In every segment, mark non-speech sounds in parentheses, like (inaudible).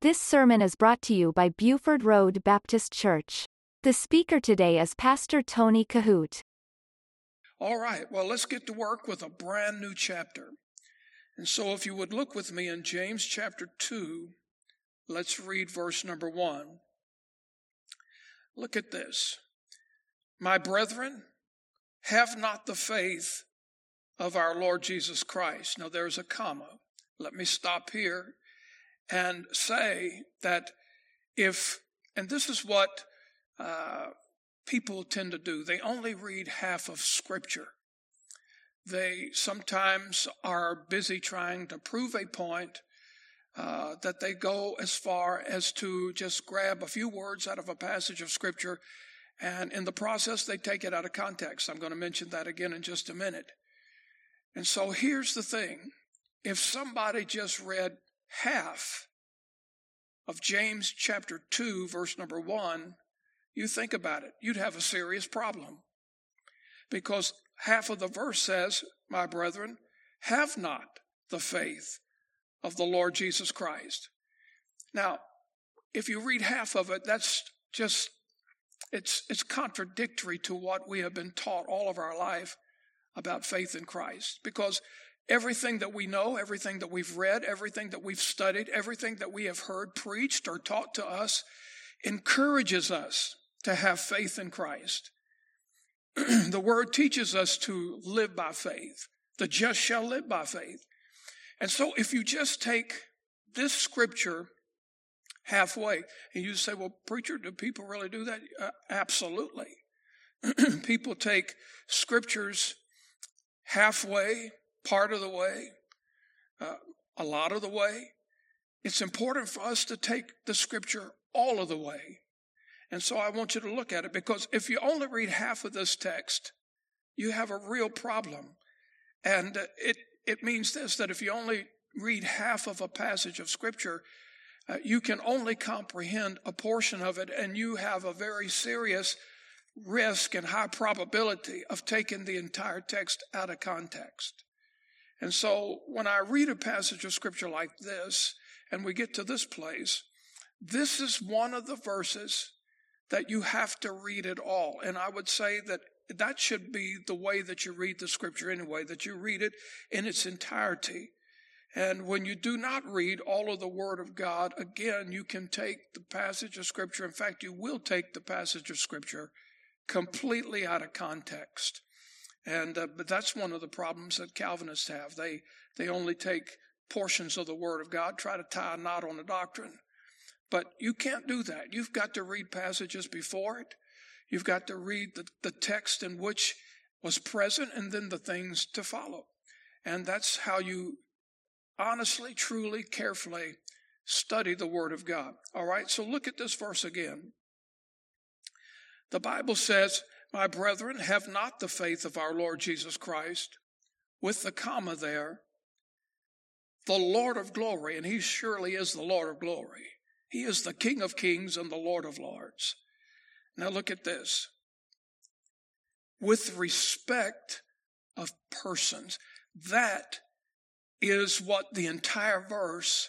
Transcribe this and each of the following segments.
This sermon is brought to you by Buford Road Baptist Church. The speaker today is Pastor Tony Kohout. All right, well, let's get to work with a brand new chapter. And so, if you would look with me in James chapter 2, let's read verse number 1. Look at this. My brethren, have not the faith of our Lord Jesus Christ. Now, there's a comma. Let me stop here and say that if, and this is what uh, people tend to do, they only read half of Scripture. They sometimes are busy trying to prove a point uh, that they go as far as to just grab a few words out of a passage of Scripture, and in the process, they take it out of context. I'm going to mention that again in just a minute. And so here's the thing if somebody just read half of James chapter 2, verse number 1, you think about it, you'd have a serious problem. Because half of the verse says, My brethren, have not the faith of the Lord Jesus Christ. Now, if you read half of it, that's just it's it's contradictory to what we have been taught all of our life about faith in Christ because Everything that we know, everything that we've read, everything that we've studied, everything that we have heard preached or taught to us encourages us to have faith in Christ. (clears throat) the word teaches us to live by faith. The just shall live by faith. And so if you just take this scripture halfway and you say, well, preacher, do people really do that? Uh, absolutely. (clears throat) people take scriptures halfway part of the way, uh, a lot of the way. It's important for us to take the scripture all of the way. And so I want you to look at it because if you only read half of this text, you have a real problem. And uh, it, it means this that if you only read half of a passage of scripture, uh, you can only comprehend a portion of it, and you have a very serious risk and high probability of taking the entire text out of context. And so when I read a passage of scripture like this, and we get to this place, this is one of the verses that you have to read it all. And I would say that that should be the way that you read the scripture anyway, that you read it in its entirety. And when you do not read all of the Word of God, again, you can take the passage of Scripture. In fact, you will take the passage of Scripture completely out of context. And uh, but that's one of the problems that Calvinists have. They they only take portions of the Word of God, try to tie a knot on a doctrine. But you can't do that. You've got to read passages before it. You've got to read the, the text in which was present and then the things to follow. And that's how you honestly, truly, carefully study the Word of God. All right, so look at this verse again. The Bible says, my brethren, have not the faith of our Lord Jesus Christ, with the comma there, the Lord of glory, and he surely is the Lord of glory. He is the King of kings and the Lord of lords. Now look at this. With respect of persons, that is what the entire verse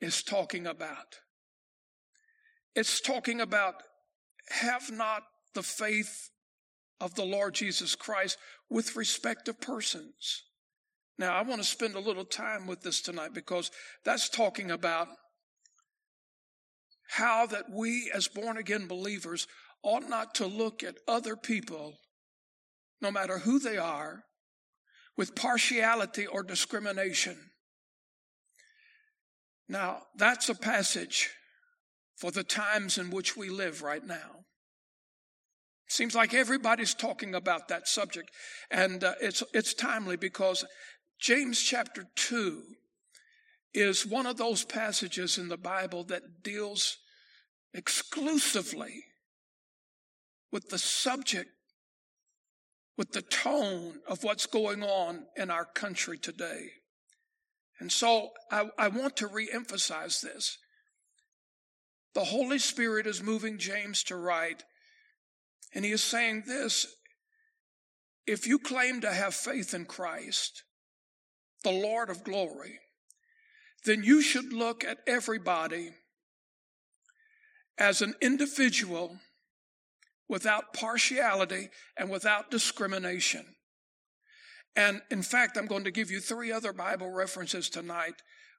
is talking about. It's talking about have not the faith of the Lord Jesus Christ with respect to persons. Now, I want to spend a little time with this tonight because that's talking about how that we as born again believers ought not to look at other people, no matter who they are, with partiality or discrimination. Now, that's a passage for the times in which we live right now. Seems like everybody's talking about that subject, and uh, it's it's timely because James chapter two is one of those passages in the Bible that deals exclusively with the subject, with the tone of what's going on in our country today. And so I, I want to reemphasize this. The Holy Spirit is moving James to write and he is saying this if you claim to have faith in Christ, the Lord of glory, then you should look at everybody as an individual without partiality and without discrimination. And in fact, I'm going to give you three other Bible references tonight,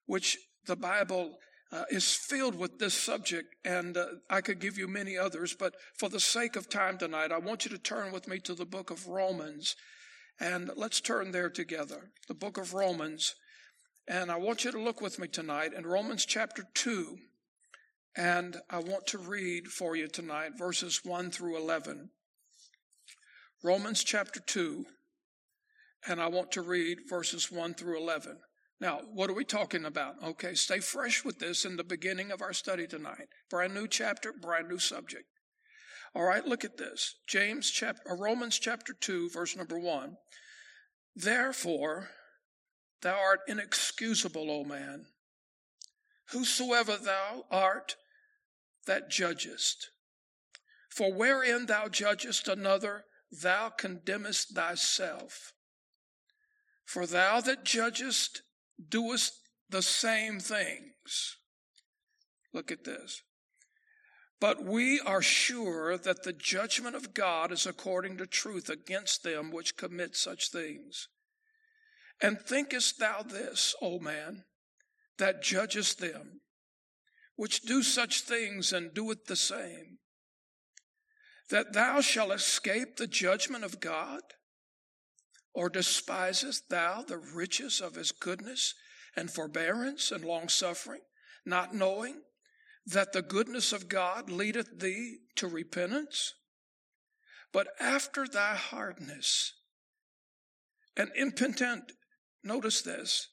which the Bible uh, is filled with this subject, and uh, I could give you many others, but for the sake of time tonight, I want you to turn with me to the book of Romans, and let's turn there together. The book of Romans, and I want you to look with me tonight in Romans chapter 2, and I want to read for you tonight verses 1 through 11. Romans chapter 2, and I want to read verses 1 through 11. Now, what are we talking about? Okay, stay fresh with this in the beginning of our study tonight. Brand new chapter, brand new subject. All right, look at this. James chapter uh, Romans chapter 2 verse number 1. Therefore, thou art inexcusable, O man, whosoever thou art that judgest. For wherein thou judgest another, thou condemnest thyself. For thou that judgest doest the same things. Look at this. But we are sure that the judgment of God is according to truth against them which commit such things. And thinkest thou this, O man, that judgest them, which do such things and doeth the same, that thou shalt escape the judgment of God? Or despisest thou the riches of his goodness and forbearance and longsuffering, not knowing that the goodness of God leadeth thee to repentance? But after thy hardness and impotent, notice this,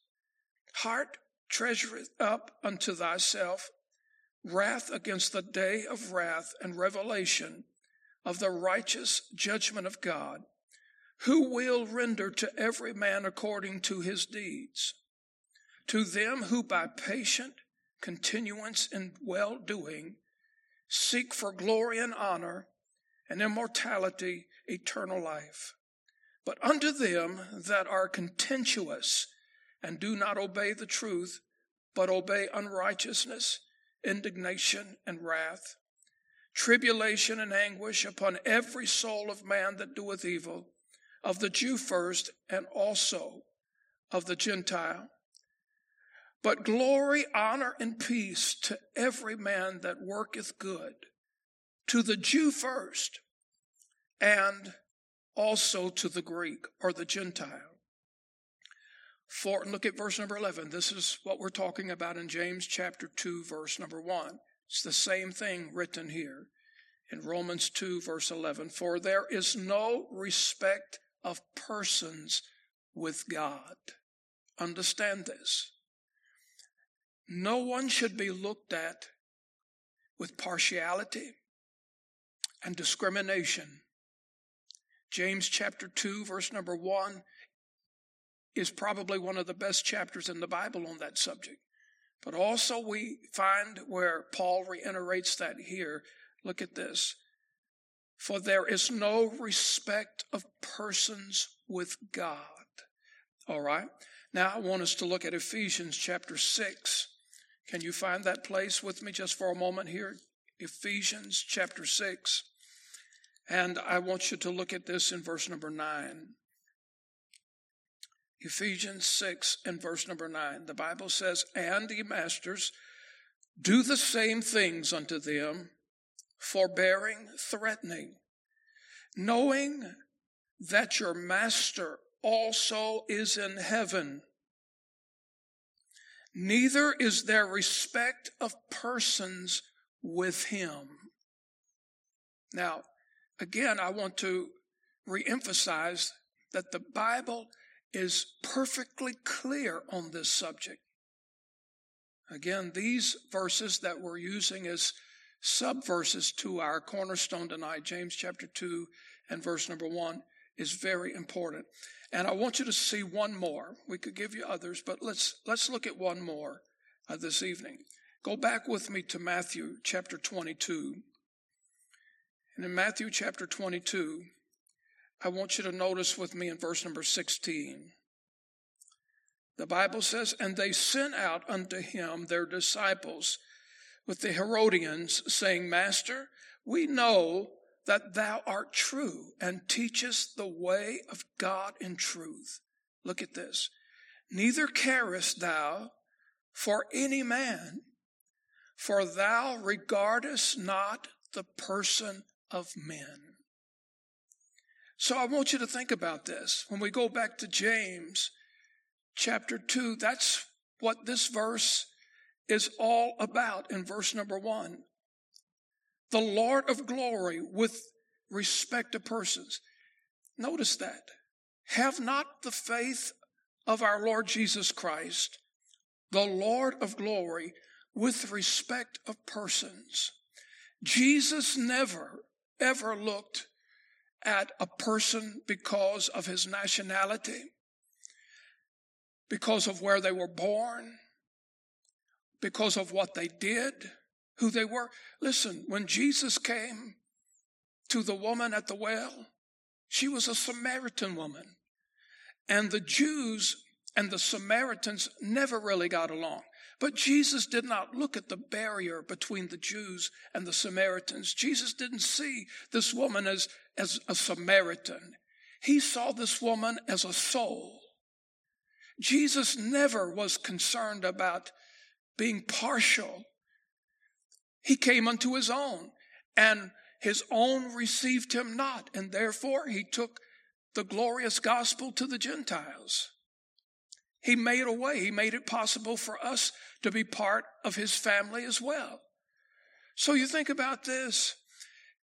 heart treasureth up unto thyself wrath against the day of wrath and revelation of the righteous judgment of God who will render to every man according to his deeds. To them who by patient continuance in well doing seek for glory and honor and immortality, eternal life. But unto them that are contentious and do not obey the truth, but obey unrighteousness, indignation, and wrath, tribulation and anguish upon every soul of man that doeth evil of the Jew first and also of the Gentile. But glory, honor, and peace to every man that worketh good, to the Jew first, and also to the Greek or the Gentile. For, look at verse number 11. This is what we're talking about in James chapter 2, verse number 1. It's the same thing written here in Romans 2, verse 11. For there is no respect of persons with God. Understand this. No one should be looked at with partiality and discrimination. James chapter 2, verse number 1 is probably one of the best chapters in the Bible on that subject. But also, we find where Paul reiterates that here. Look at this. For there is no respect of persons with God. All right. Now I want us to look at Ephesians chapter 6. Can you find that place with me just for a moment here? Ephesians chapter 6. And I want you to look at this in verse number 9. Ephesians 6 and verse number 9. The Bible says, And ye masters, do the same things unto them forbearing, threatening, knowing that your master also is in heaven. Neither is there respect of persons with him. Now, again, I want to reemphasize that the Bible is perfectly clear on this subject. Again, these verses that we're using as subverses to our cornerstone tonight, James chapter 2 and verse number 1, is very important. And I want you to see one more. We could give you others, but let's, let's look at one more uh, this evening. Go back with me to Matthew chapter 22. And in Matthew chapter 22, I want you to notice with me in verse number 16. The Bible says, And they sent out unto him their disciples with the Herodians, saying, Master, we know that thou art true and teachest the way of God in truth. Look at this. Neither carest thou for any man, for thou regardest not the person of men. So I want you to think about this. When we go back to James chapter 2, that's what this verse is all about in verse number 1. The Lord of glory with respect to persons. Notice that. Have not the faith of our Lord Jesus Christ, the Lord of glory, with respect of persons. Jesus never, ever looked at a person because of his nationality, because of where they were born, because of what they did, who they were. Listen, when Jesus came to the woman at the well, she was a Samaritan woman. And the Jews and the Samaritans never really got along. But Jesus did not look at the barrier between the Jews and the Samaritans. Jesus didn't see this woman as, as a Samaritan. He saw this woman as a soul. Jesus never was concerned about being partial. He came unto his own, and his own received him not, and therefore he took the glorious gospel to the Gentiles. He made a way. He made it possible for us to be part of his family as well. So you think about this.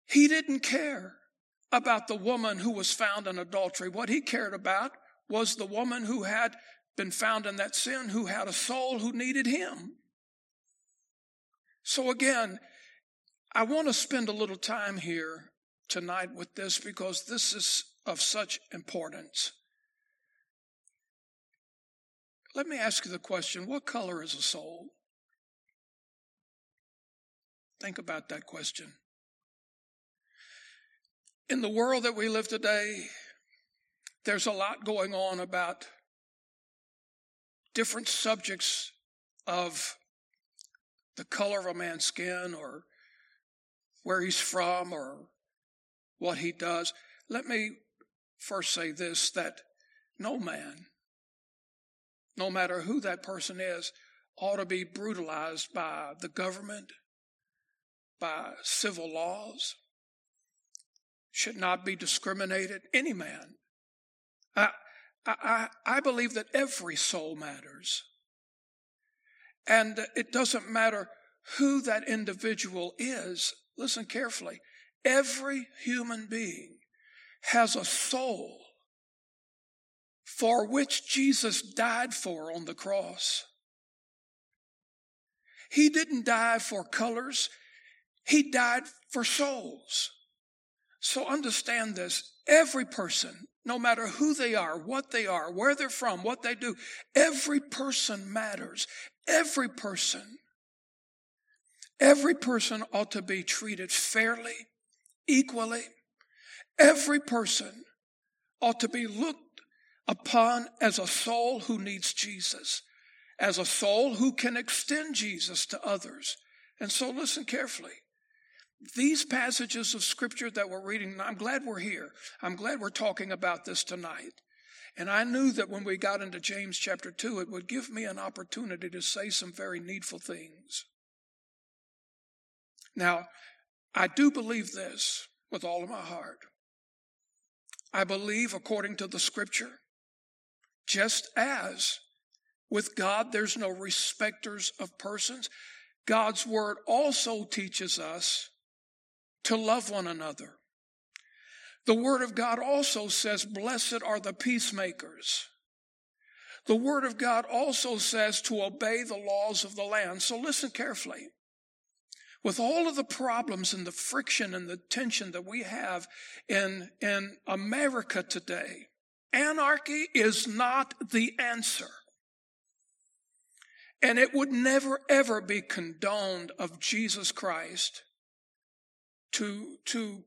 He didn't care about the woman who was found in adultery. What he cared about was the woman who had been found in that sin, who had a soul who needed him. So again, I want to spend a little time here tonight with this because this is of such importance. Let me ask you the question what color is a soul? Think about that question. In the world that we live today, there's a lot going on about different subjects of the color of a man's skin or where he's from or what he does. Let me first say this that no man no matter who that person is, ought to be brutalized by the government, by civil laws, should not be discriminated. Any man. I, I, I believe that every soul matters. And it doesn't matter who that individual is. Listen carefully. Every human being has a soul for which Jesus died for on the cross. He didn't die for colors, He died for souls. So understand this. Every person, no matter who they are, what they are, where they're from, what they do, every person matters. Every person. Every person ought to be treated fairly, equally. Every person ought to be looked upon as a soul who needs Jesus, as a soul who can extend Jesus to others. And so listen carefully. These passages of scripture that we're reading, I'm glad we're here. I'm glad we're talking about this tonight. And I knew that when we got into James chapter 2, it would give me an opportunity to say some very needful things. Now, I do believe this with all of my heart. I believe, according to the scripture, just as with God there's no respecters of persons, God's word also teaches us to love one another. The word of God also says, Blessed are the peacemakers. The word of God also says to obey the laws of the land. So listen carefully. With all of the problems and the friction and the tension that we have in, in America today, Anarchy is not the answer. And it would never ever be condoned of Jesus Christ to, to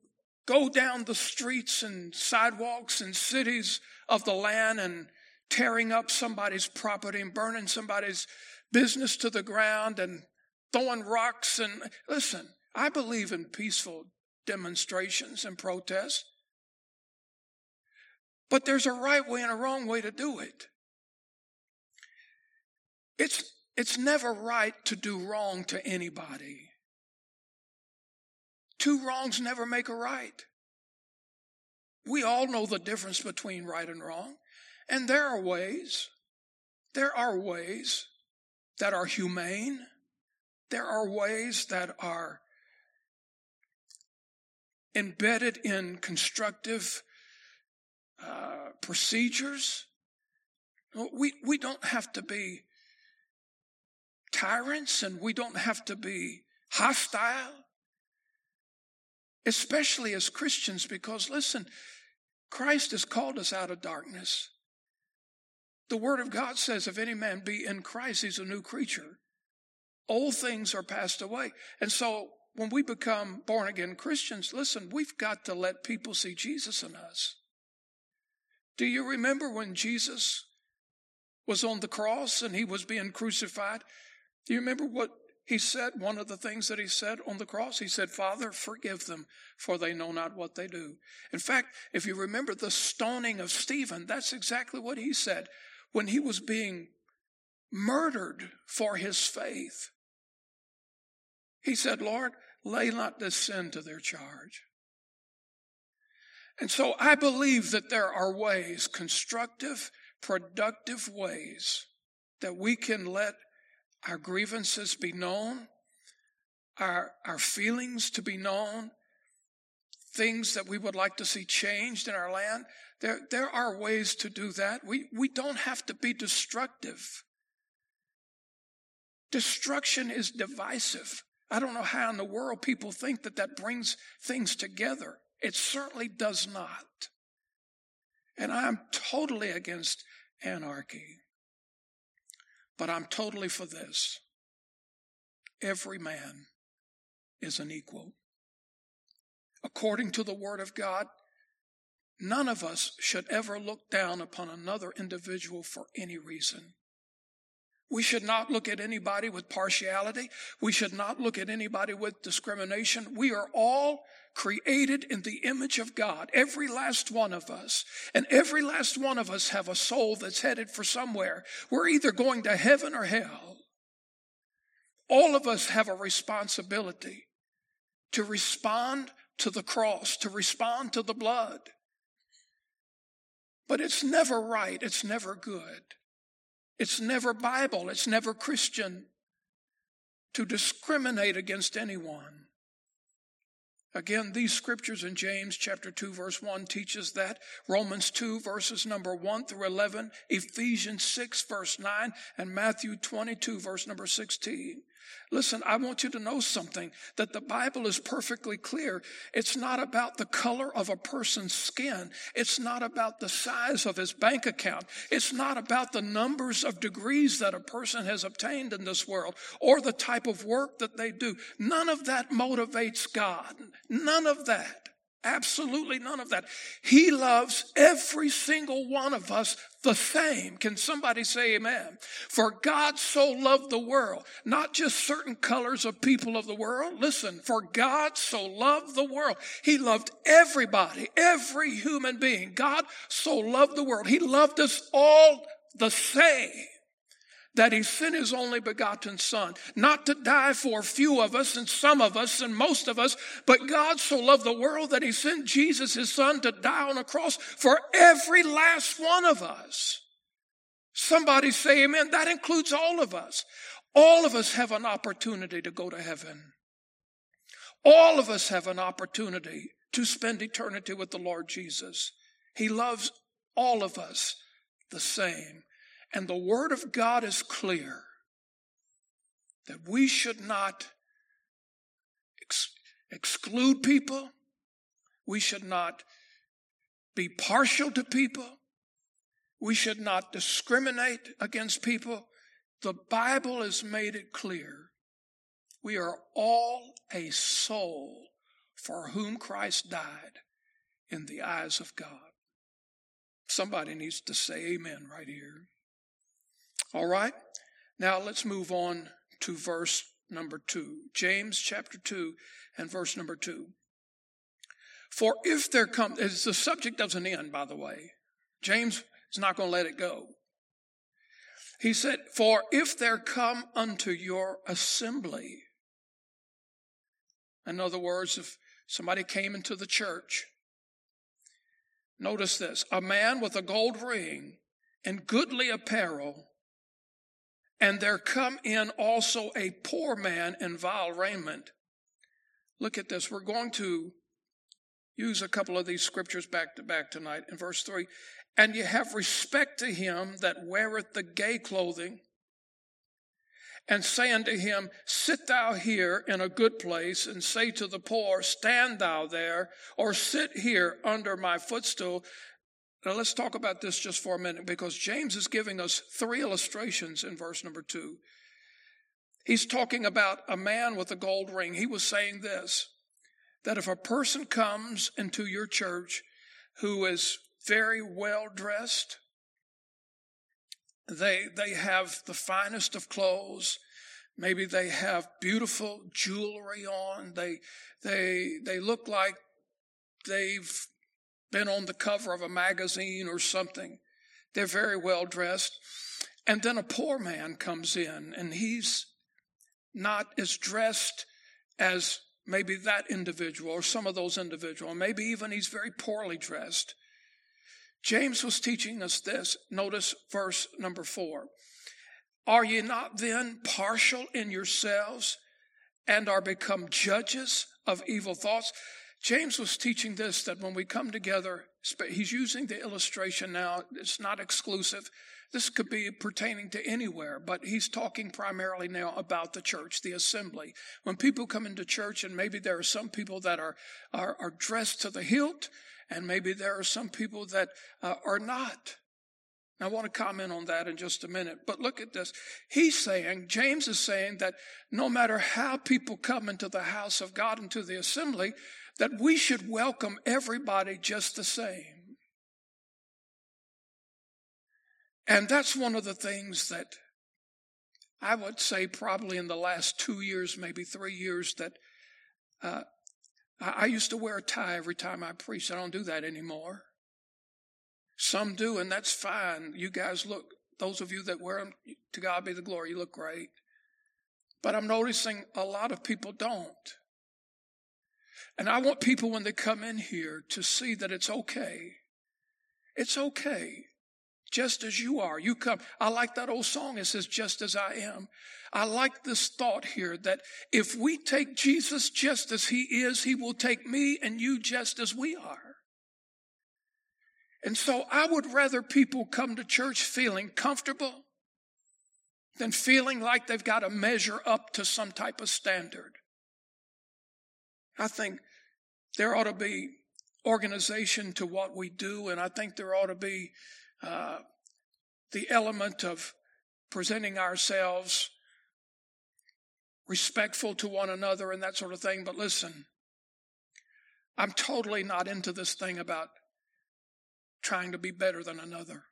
go down the streets and sidewalks and cities of the land and tearing up somebody's property and burning somebody's business to the ground and throwing rocks and listen, I believe in peaceful demonstrations and protests. But there's a right way and a wrong way to do it. It's, it's never right to do wrong to anybody. Two wrongs never make a right. We all know the difference between right and wrong. And there are ways, there are ways that are humane. There are ways that are embedded in constructive uh, procedures. We, we don't have to be tyrants and we don't have to be hostile, especially as Christians, because listen, Christ has called us out of darkness. The Word of God says, if any man be in Christ, he's a new creature. Old things are passed away. And so when we become born again Christians, listen, we've got to let people see Jesus in us. Do you remember when Jesus was on the cross and he was being crucified? Do you remember what he said? One of the things that he said on the cross, he said, Father, forgive them, for they know not what they do. In fact, if you remember the stoning of Stephen, that's exactly what he said when he was being murdered for his faith. He said, Lord, lay not this sin to their charge. And so I believe that there are ways, constructive, productive ways, that we can let our grievances be known, our, our feelings to be known, things that we would like to see changed in our land. There, there are ways to do that. We, we don't have to be destructive. Destruction is divisive. I don't know how in the world people think that that brings things together. It certainly does not. And I'm totally against anarchy. But I'm totally for this. Every man is an equal. According to the Word of God, none of us should ever look down upon another individual for any reason. We should not look at anybody with partiality. We should not look at anybody with discrimination. We are all created in the image of God, every last one of us. And every last one of us have a soul that's headed for somewhere. We're either going to heaven or hell. All of us have a responsibility to respond to the cross, to respond to the blood. But it's never right. It's never good. It's never Bible, it's never Christian to discriminate against anyone. Again, these scriptures in James chapter 2 verse 1 teaches that. Romans 2 verses number 1 through 11, Ephesians 6 verse 9, and Matthew 22 verse number 16. Listen, I want you to know something that the Bible is perfectly clear. It's not about the color of a person's skin. It's not about the size of his bank account. It's not about the numbers of degrees that a person has obtained in this world or the type of work that they do. None of that motivates God. None of that. Absolutely none of that. He loves every single one of us the same. Can somebody say amen? For God so loved the world, not just certain colors of people of the world. Listen, for God so loved the world. He loved everybody, every human being. God so loved the world. He loved us all the same that he sent his only begotten son, not to die for a few of us and some of us and most of us, but God so loved the world that he sent Jesus, his son, to die on a cross for every last one of us. Somebody say amen. That includes all of us. All of us have an opportunity to go to heaven. All of us have an opportunity to spend eternity with the Lord Jesus. He loves all of us the same. And the Word of God is clear that we should not ex- exclude people, we should not be partial to people, we should not discriminate against people. The Bible has made it clear. We are all a soul for whom Christ died in the eyes of God. Somebody needs to say amen right here. All right. Now let's move on to verse number 2. James chapter 2 and verse number 2. For if there come, the subject doesn't end, by the way. James is not going to let it go. He said, For if there come unto your assembly, in other words, if somebody came into the church, notice this a man with a gold ring and goodly apparel, and there come in also a poor man in vile raiment. Look at this. We're going to use a couple of these scriptures back to back tonight. In verse 3, and you have respect to him that weareth the gay clothing, and say unto him, Sit thou here in a good place, and say to the poor, Stand thou there, or sit here under my footstool. Now let's talk about this just for a minute because James is giving us three illustrations in verse number two. He's talking about a man with a gold ring. He was saying this that if a person comes into your church who is very well dressed, they, they have the finest of clothes. Maybe they have beautiful jewelry on. They, they, they look like they've been on the cover of a magazine or something. They're very well dressed. And then a poor man comes in and he's not as dressed as maybe that individual or some of those individuals. Maybe even he's very poorly dressed. James was teaching us this. Notice verse number four. Are ye not then partial in yourselves and are become judges of evil thoughts? James was teaching this that when we come together, he's using the illustration now, it's not exclusive. This could be pertaining to anywhere, but he's talking primarily now about the church, the assembly. When people come into church, and maybe there are some people that are, are, are dressed to the hilt, and maybe there are some people that uh, are not. I want to comment on that in just a minute. But look at this. He's saying, James is saying that no matter how people come into the house of God, into the assembly, that we should welcome everybody just the same. And that's one of the things that I would say probably in the last two years, maybe three years, that uh, I used to wear a tie every time I preached. I don't do that anymore. Some do, and that's fine. You guys look, those of you that wear them, to God be the glory, you look great. But I'm noticing a lot of people don't. And I want people when they come in here to see that it's okay. It's okay. Just as you are. You come. I like that old song. It says, just as I am. I like this thought here that if we take Jesus just as he is, he will take me and you just as we are. And so I would rather people come to church feeling comfortable than feeling like they've got to measure up to some type of standard. I think there ought to be organization to what we do, and I think there ought to be uh, the element of presenting ourselves respectful to one another and that sort of thing. But listen, I'm totally not into this thing about trying to be better than another.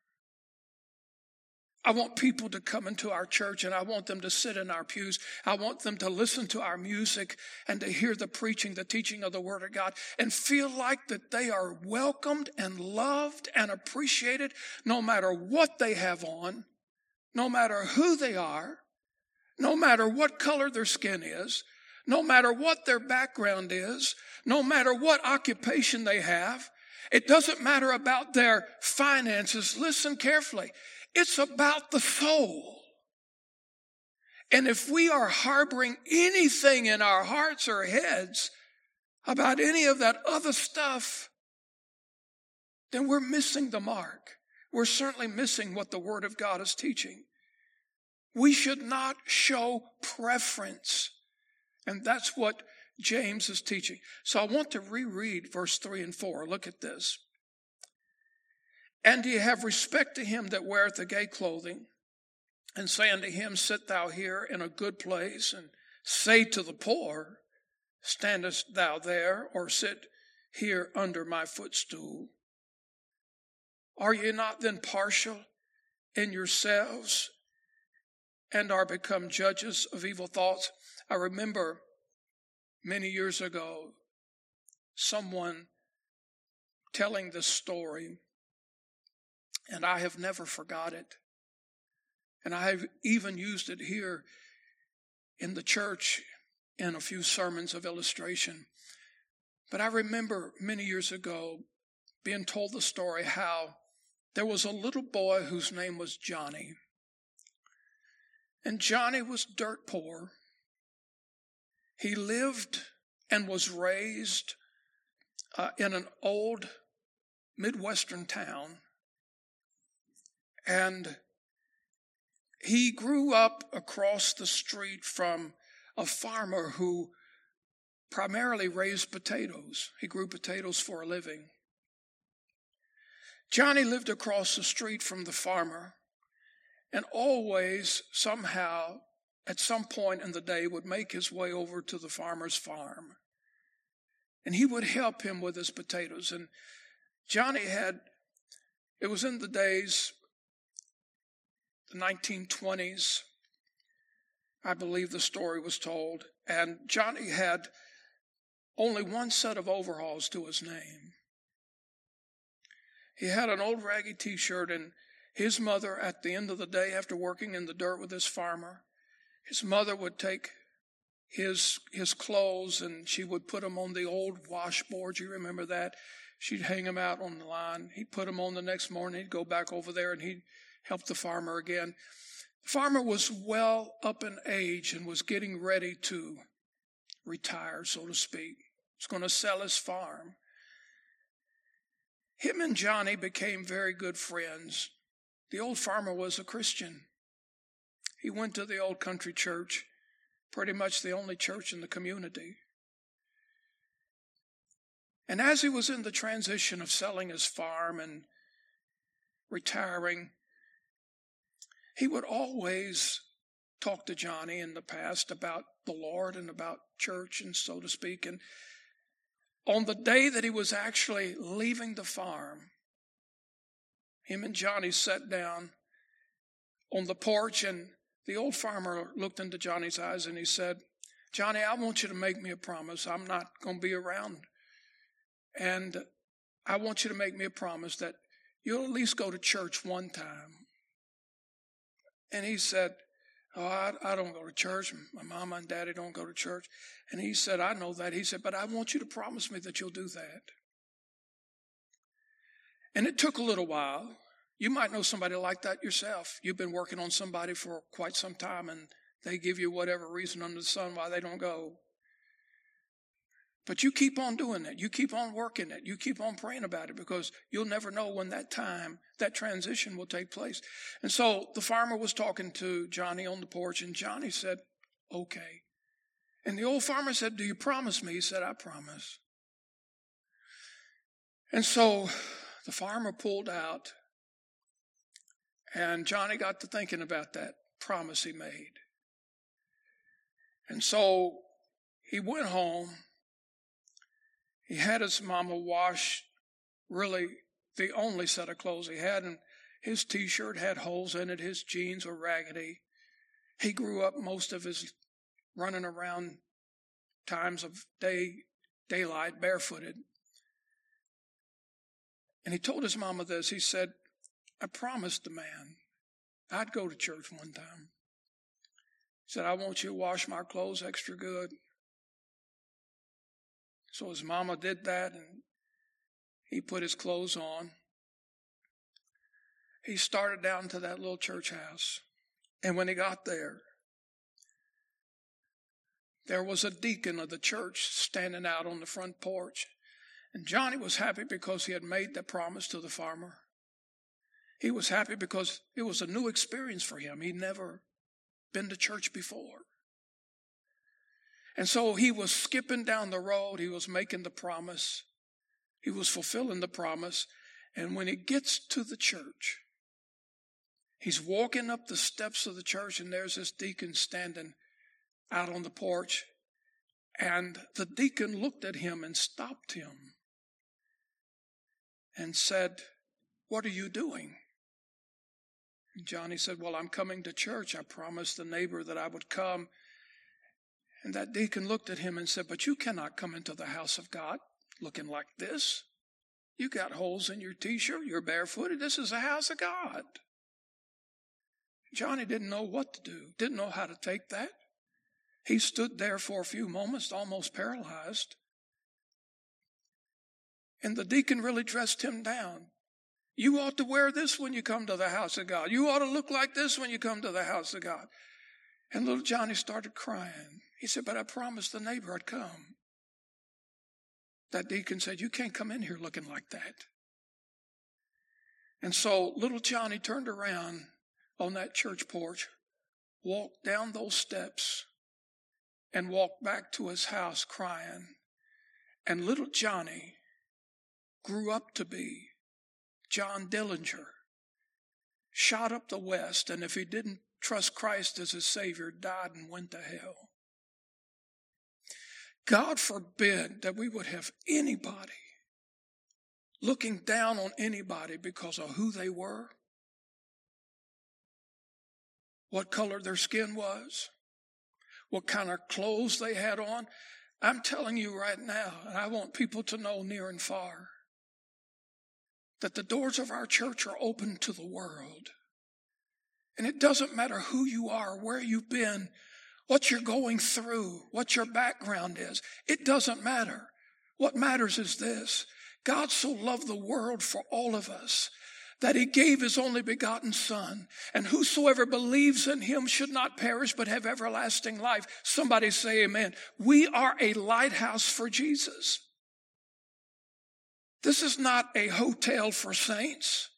I want people to come into our church and I want them to sit in our pews. I want them to listen to our music and to hear the preaching, the teaching of the Word of God and feel like that they are welcomed and loved and appreciated no matter what they have on, no matter who they are, no matter what color their skin is, no matter what their background is, no matter what occupation they have. It doesn't matter about their finances. Listen carefully. It's about the soul. And if we are harboring anything in our hearts or heads about any of that other stuff, then we're missing the mark. We're certainly missing what the Word of God is teaching. We should not show preference. And that's what James is teaching. So I want to reread verse 3 and 4. Look at this. And ye have respect to him that weareth the gay clothing, and say unto him, Sit thou here in a good place, and say to the poor, Standest thou there, or sit here under my footstool? Are ye not then partial in yourselves, and are become judges of evil thoughts? I remember many years ago someone telling this story, and I have never forgot it. And I have even used it here in the church in a few sermons of illustration. But I remember many years ago being told the story how there was a little boy whose name was Johnny. And Johnny was dirt poor. He lived and was raised uh, in an old Midwestern town. And he grew up across the street from a farmer who primarily raised potatoes. He grew potatoes for a living. Johnny lived across the street from the farmer and always, somehow, at some point in the day, would make his way over to the farmer's farm. And he would help him with his potatoes. And Johnny had, it was in the days, the 1920s, I believe the story was told. And Johnny had only one set of overalls to his name. He had an old raggy t shirt, and his mother, at the end of the day, after working in the dirt with this farmer, his mother would take his his clothes and she would put them on the old washboard. You remember that? She'd hang them out on the line. He'd put them on the next morning. He'd go back over there and he'd help the farmer again. The farmer was well up in age and was getting ready to retire, so to speak. He was going to sell his farm. Him and Johnny became very good friends. The old farmer was a Christian. He went to the old country church, pretty much the only church in the community. And as he was in the transition of selling his farm and retiring, he would always talk to Johnny in the past about the Lord and about church and so to speak. And on the day that he was actually leaving the farm, him and Johnny sat down on the porch, and the old farmer looked into Johnny's eyes and he said, Johnny, I want you to make me a promise. I'm not going to be around. And I want you to make me a promise that you'll at least go to church one time. And he said, Oh, I, I don't go to church. My mama and daddy don't go to church. And he said, I know that. He said, but I want you to promise me that you'll do that. And it took a little while. You might know somebody like that yourself. You've been working on somebody for quite some time and they give you whatever reason under the sun why they don't go. But you keep on doing that. You keep on working it. You keep on praying about it because you'll never know when that time, that transition will take place. And so the farmer was talking to Johnny on the porch, and Johnny said, Okay. And the old farmer said, Do you promise me? He said, I promise. And so the farmer pulled out, and Johnny got to thinking about that promise he made. And so he went home he had his mama wash really the only set of clothes he had, and his t shirt had holes in it, his jeans were raggedy. He grew up most of his running around times of day daylight barefooted. And he told his mama this. He said, I promised the man I'd go to church one time. He said, I want you to wash my clothes extra good. So his mama did that and he put his clothes on. He started down to that little church house. And when he got there, there was a deacon of the church standing out on the front porch. And Johnny was happy because he had made that promise to the farmer. He was happy because it was a new experience for him. He'd never been to church before. And so he was skipping down the road. He was making the promise. He was fulfilling the promise. And when he gets to the church, he's walking up the steps of the church, and there's this deacon standing out on the porch. And the deacon looked at him and stopped him and said, What are you doing? And Johnny said, Well, I'm coming to church. I promised the neighbor that I would come And that deacon looked at him and said, But you cannot come into the house of God looking like this. You got holes in your t shirt, you're barefooted. This is the house of God. Johnny didn't know what to do, didn't know how to take that. He stood there for a few moments, almost paralyzed. And the deacon really dressed him down. You ought to wear this when you come to the house of God. You ought to look like this when you come to the house of God. And little Johnny started crying. He said, But I promised the neighbor I'd come. That deacon said, You can't come in here looking like that. And so little Johnny turned around on that church porch, walked down those steps, and walked back to his house crying. And little Johnny grew up to be John Dillinger, shot up the West, and if he didn't trust Christ as his Savior, died and went to hell. God forbid that we would have anybody looking down on anybody because of who they were, what color their skin was, what kind of clothes they had on. I'm telling you right now, and I want people to know near and far, that the doors of our church are open to the world. And it doesn't matter who you are, where you've been, what you're going through, what your background is. It doesn't matter. What matters is this God so loved the world for all of us that he gave his only begotten Son, and whosoever believes in him should not perish but have everlasting life. Somebody say amen. We are a lighthouse for Jesus. This is not a hotel for saints.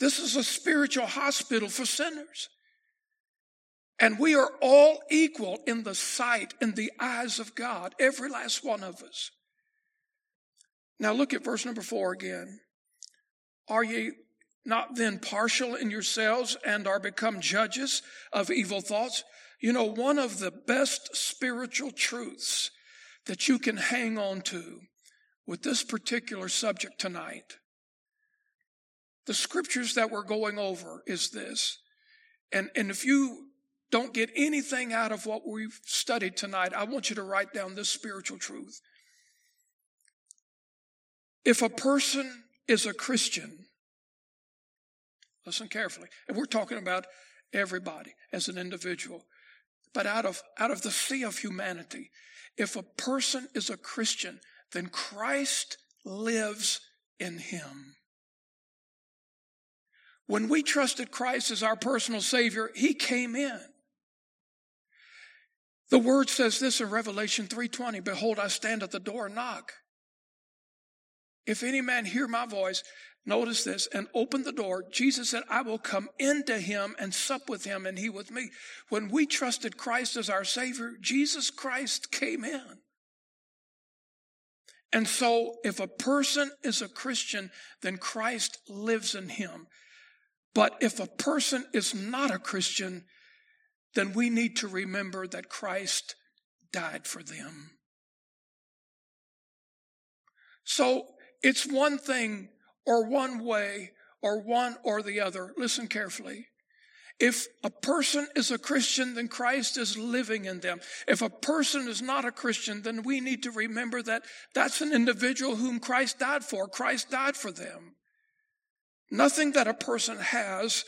This is a spiritual hospital for sinners. And we are all equal in the sight, in the eyes of God, every last one of us. Now look at verse number four again. Are ye not then partial in yourselves and are become judges of evil thoughts? You know, one of the best spiritual truths that you can hang on to with this particular subject tonight, the scriptures that we're going over is this. And, and if you don't get anything out of what we've studied tonight, I want you to write down this spiritual truth. If a person is a Christian, listen carefully, and we're talking about everybody as an individual, but out of, out of the sea of humanity, if a person is a Christian, then Christ lives in him. When we trusted Christ as our personal Savior, He came in. The word says this in Revelation 3:20, behold I stand at the door and knock. If any man hear my voice, notice this, and open the door, Jesus said, I will come into him and sup with him and he with me. When we trusted Christ as our Savior, Jesus Christ came in. And so if a person is a Christian, then Christ lives in him. But if a person is not a Christian, then we need to remember that Christ died for them. So it's one thing or one way or one or the other. Listen carefully. If a person is a Christian, then Christ is living in them. If a person is not a Christian, then we need to remember that that's an individual whom Christ died for. Christ died for them. Nothing that a person has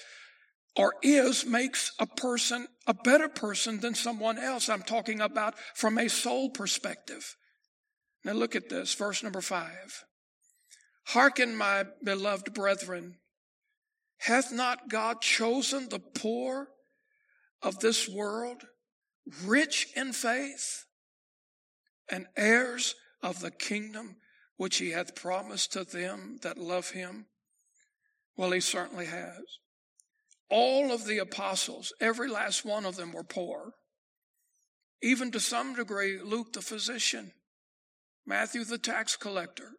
or is makes a person a better person than someone else. I'm talking about from a soul perspective. Now look at this, verse number five. Hearken, my beloved brethren. Hath not God chosen the poor of this world, rich in faith, and heirs of the kingdom which he hath promised to them that love him? Well, he certainly has. All of the apostles, every last one of them were poor. Even to some degree, Luke the physician, Matthew the tax collector.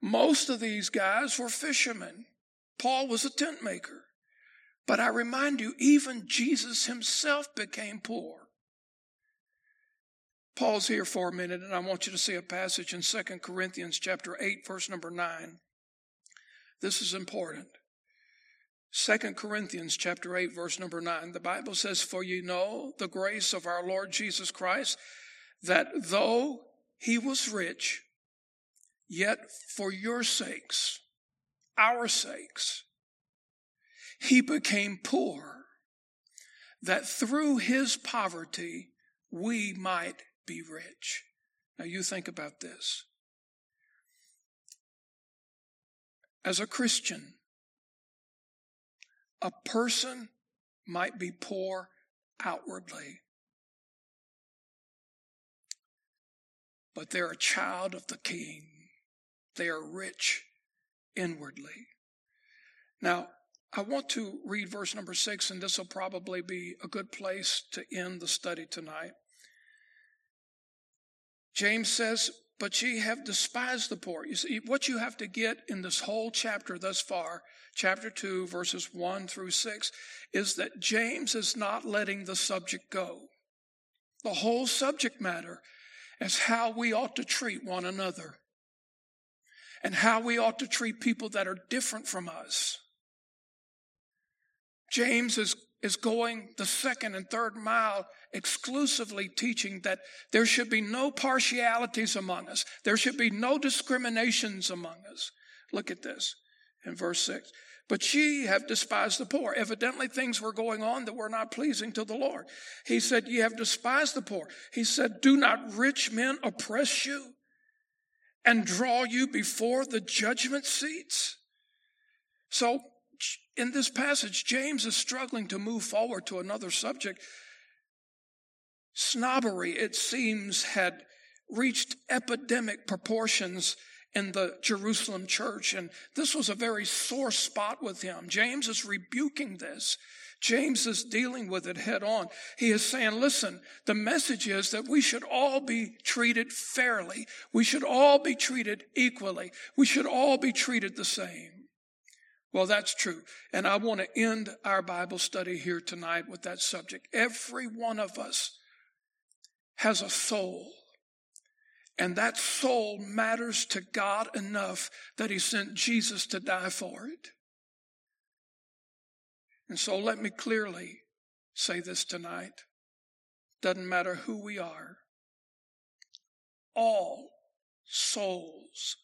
Most of these guys were fishermen. Paul was a tent maker. But I remind you, even Jesus himself became poor. Pause here for a minute, and I want you to see a passage in 2 Corinthians chapter 8, verse number 9. This is important. 2 Corinthians chapter 8 verse number 9 the Bible says for you know the grace of our Lord Jesus Christ that though he was rich yet for your sakes our sakes he became poor that through his poverty we might be rich. Now you think about this. As a Christian a person might be poor outwardly, but they're a child of the King. They are rich inwardly. Now, I want to read verse number six, and this will probably be a good place to end the study tonight. James says, But ye have despised the poor. You see, what you have to get in this whole chapter thus far chapter 2, verses 1 through 6, is that James is not letting the subject go. The whole subject matter is how we ought to treat one another and how we ought to treat people that are different from us. James is, is going the second and third mile exclusively teaching that there should be no partialities among us. There should be no discriminations among us. Look at this in verse 6. But ye have despised the poor. Evidently, things were going on that were not pleasing to the Lord. He said, Ye have despised the poor. He said, Do not rich men oppress you and draw you before the judgment seats? So, in this passage, James is struggling to move forward to another subject. Snobbery, it seems, had reached epidemic proportions in the Jerusalem church. And this was a very sore spot with him. James is rebuking this. James is dealing with it head on. He is saying, listen, the message is that we should all be treated fairly. We should all be treated equally. We should all be treated the same. Well, that's true. And I want to end our Bible study here tonight with that subject. Every one of us has a soul and that soul matters to God enough that He sent Jesus to die for it. And so let me clearly say this tonight. Doesn't matter who we are, all souls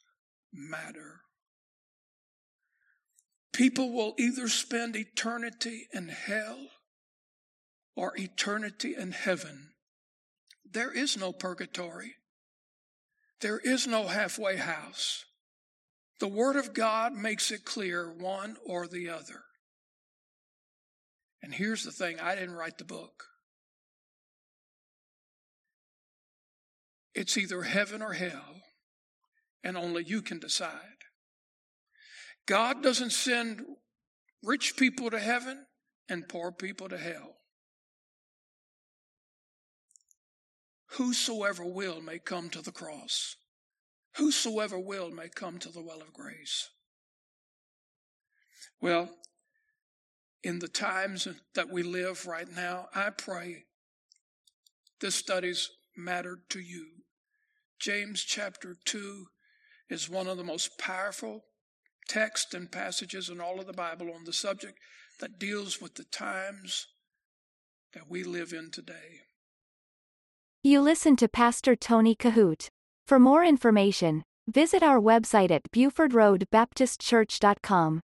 matter. People will either spend eternity in hell or eternity in heaven. There is no purgatory. There is no halfway house. The Word of God makes it clear one or the other. And here's the thing I didn't write the book. It's either heaven or hell, and only you can decide. God doesn't send rich people to heaven and poor people to hell. Whosoever will may come to the cross. Whosoever will may come to the well of grace. Well, in the times that we live right now, I pray this study's mattered to you. James chapter 2 is one of the most powerful texts and passages in all of the Bible on the subject that deals with the times that we live in today. You listen to Pastor Tony Kohout. For more information, visit our website at BufordRoadBaptistChurch.com.